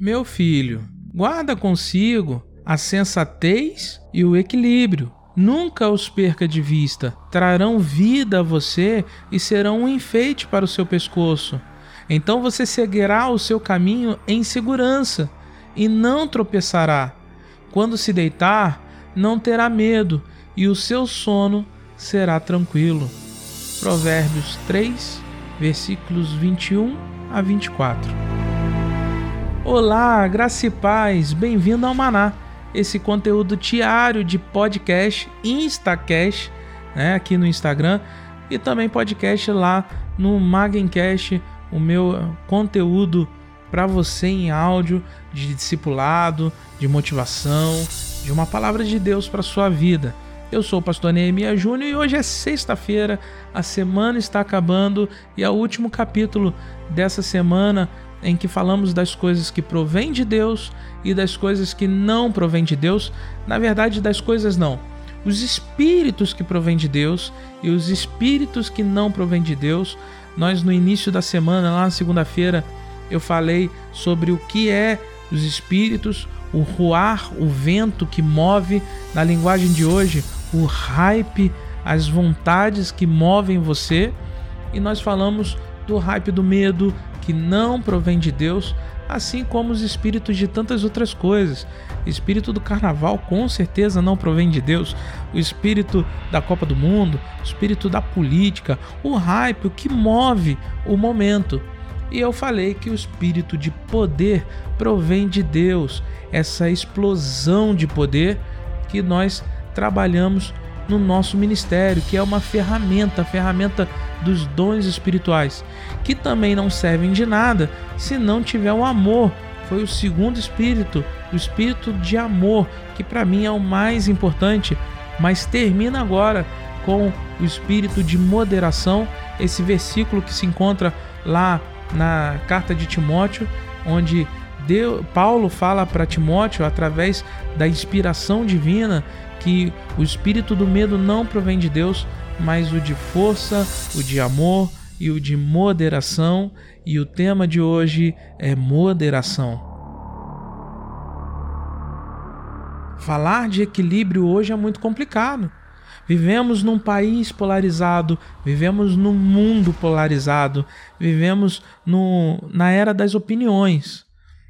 Meu filho, guarda consigo a sensatez e o equilíbrio. Nunca os perca de vista. Trarão vida a você e serão um enfeite para o seu pescoço. Então você seguirá o seu caminho em segurança e não tropeçará. Quando se deitar, não terá medo e o seu sono será tranquilo. Provérbios 3, versículos 21 a 24. Olá, graça e paz, bem-vindo ao Maná, esse conteúdo diário de podcast, Instacast, né, aqui no Instagram, e também podcast lá no Magencast, o meu conteúdo para você em áudio de discipulado, de motivação, de uma palavra de Deus para sua vida. Eu sou o pastor Neemias Júnior e hoje é sexta-feira, a semana está acabando e é o último capítulo dessa semana em que falamos das coisas que provêm de Deus e das coisas que não provêm de Deus. Na verdade, das coisas não. Os espíritos que provêm de Deus e os espíritos que não provêm de Deus. Nós, no início da semana, lá na segunda-feira, eu falei sobre o que é os espíritos, o ruar, o vento que move. Na linguagem de hoje, o hype, as vontades que movem você. E nós falamos do hype do medo, que não provém de Deus, assim como os espíritos de tantas outras coisas. O espírito do carnaval com certeza não provém de Deus. O espírito da Copa do Mundo, o espírito da política, o hype, o que move o momento. E eu falei que o espírito de poder provém de Deus, essa explosão de poder que nós trabalhamos no nosso ministério, que é uma ferramenta, a ferramenta dos dons espirituais, que também não servem de nada se não tiver o amor. Foi o segundo espírito, o espírito de amor, que para mim é o mais importante, mas termina agora com o espírito de moderação, esse versículo que se encontra lá na carta de Timóteo, onde Deus, Paulo fala para Timóteo através da inspiração divina que o espírito do medo não provém de Deus, mas o de força, o de amor e o de moderação. E o tema de hoje é moderação. Falar de equilíbrio hoje é muito complicado. Vivemos num país polarizado, vivemos num mundo polarizado, vivemos no, na era das opiniões.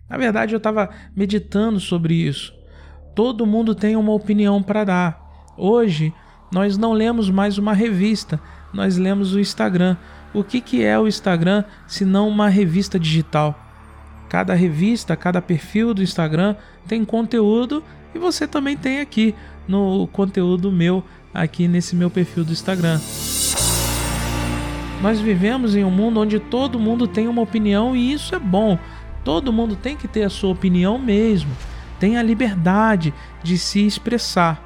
Na verdade, eu estava meditando sobre isso. Todo mundo tem uma opinião para dar. Hoje, nós não lemos mais uma revista, nós lemos o Instagram. O que, que é o Instagram se não uma revista digital? Cada revista, cada perfil do Instagram tem conteúdo e você também tem aqui no conteúdo meu, aqui nesse meu perfil do Instagram. Nós vivemos em um mundo onde todo mundo tem uma opinião e isso é bom. Todo mundo tem que ter a sua opinião mesmo tem a liberdade de se expressar,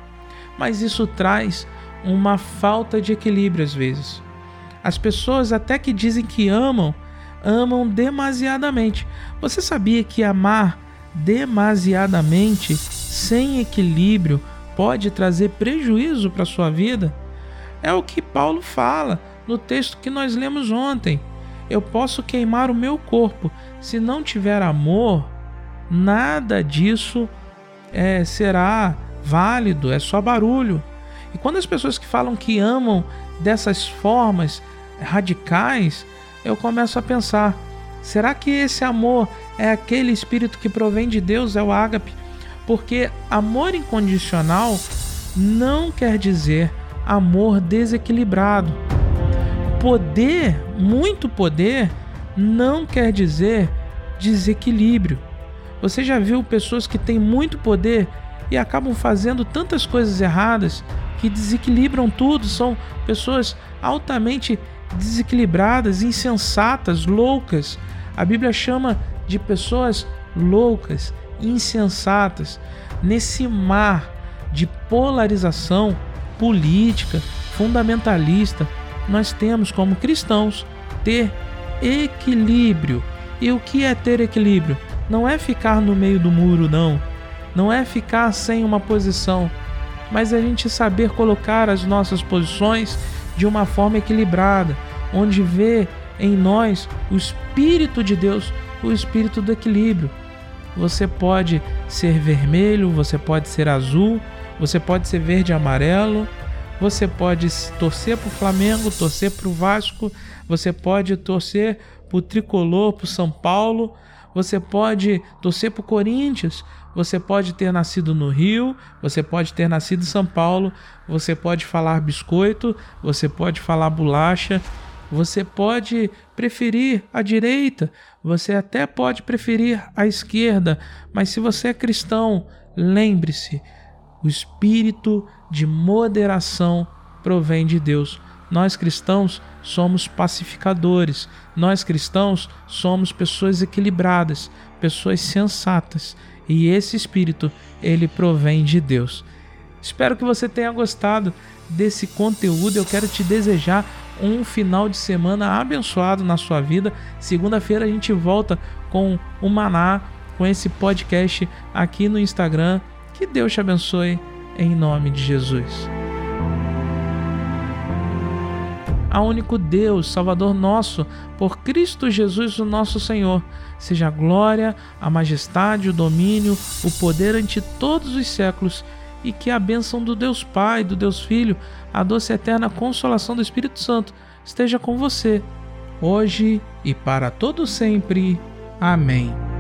mas isso traz uma falta de equilíbrio às vezes. As pessoas, até que dizem que amam, amam demasiadamente. Você sabia que amar demasiadamente, sem equilíbrio, pode trazer prejuízo para sua vida? É o que Paulo fala no texto que nós lemos ontem. Eu posso queimar o meu corpo, se não tiver amor, nada disso é, será válido, é só barulho. E quando as pessoas que falam que amam dessas formas radicais, eu começo a pensar: será que esse amor é aquele espírito que provém de Deus, é o ágape? Porque amor incondicional não quer dizer amor desequilibrado. Poder, muito poder, não quer dizer desequilíbrio. Você já viu pessoas que têm muito poder e acabam fazendo tantas coisas erradas que desequilibram tudo? São pessoas altamente desequilibradas, insensatas, loucas. A Bíblia chama de pessoas loucas, insensatas. Nesse mar de polarização política, fundamentalista, nós temos como cristãos ter equilíbrio. E o que é ter equilíbrio? não é ficar no meio do muro, não. Não é ficar sem uma posição, mas a gente saber colocar as nossas posições de uma forma equilibrada, onde vê em nós o Espírito de Deus, o Espírito do equilíbrio. você pode ser vermelho, você pode ser azul, você pode ser verde e amarelo, você pode torcer para o Flamengo, torcer para o Vasco, você pode torcer para o Tricolor, para o São Paulo, você pode torcer para o Corinthians, você pode ter nascido no Rio, você pode ter nascido em São Paulo, você pode falar biscoito, você pode falar bolacha, você pode preferir a direita, você até pode preferir a esquerda, mas se você é cristão, lembre-se: o espírito de moderação provém de Deus. Nós cristãos somos pacificadores, nós cristãos somos pessoas equilibradas, pessoas sensatas, e esse espírito ele provém de Deus. Espero que você tenha gostado desse conteúdo. Eu quero te desejar um final de semana abençoado na sua vida. Segunda-feira a gente volta com o Maná, com esse podcast aqui no Instagram. Que Deus te abençoe em nome de Jesus. A único Deus, Salvador nosso, por Cristo Jesus, o nosso Senhor, seja a glória, a majestade, o domínio, o poder ante todos os séculos e que a bênção do Deus Pai, do Deus Filho, a doce eterna consolação do Espírito Santo esteja com você, hoje e para todo sempre. Amém.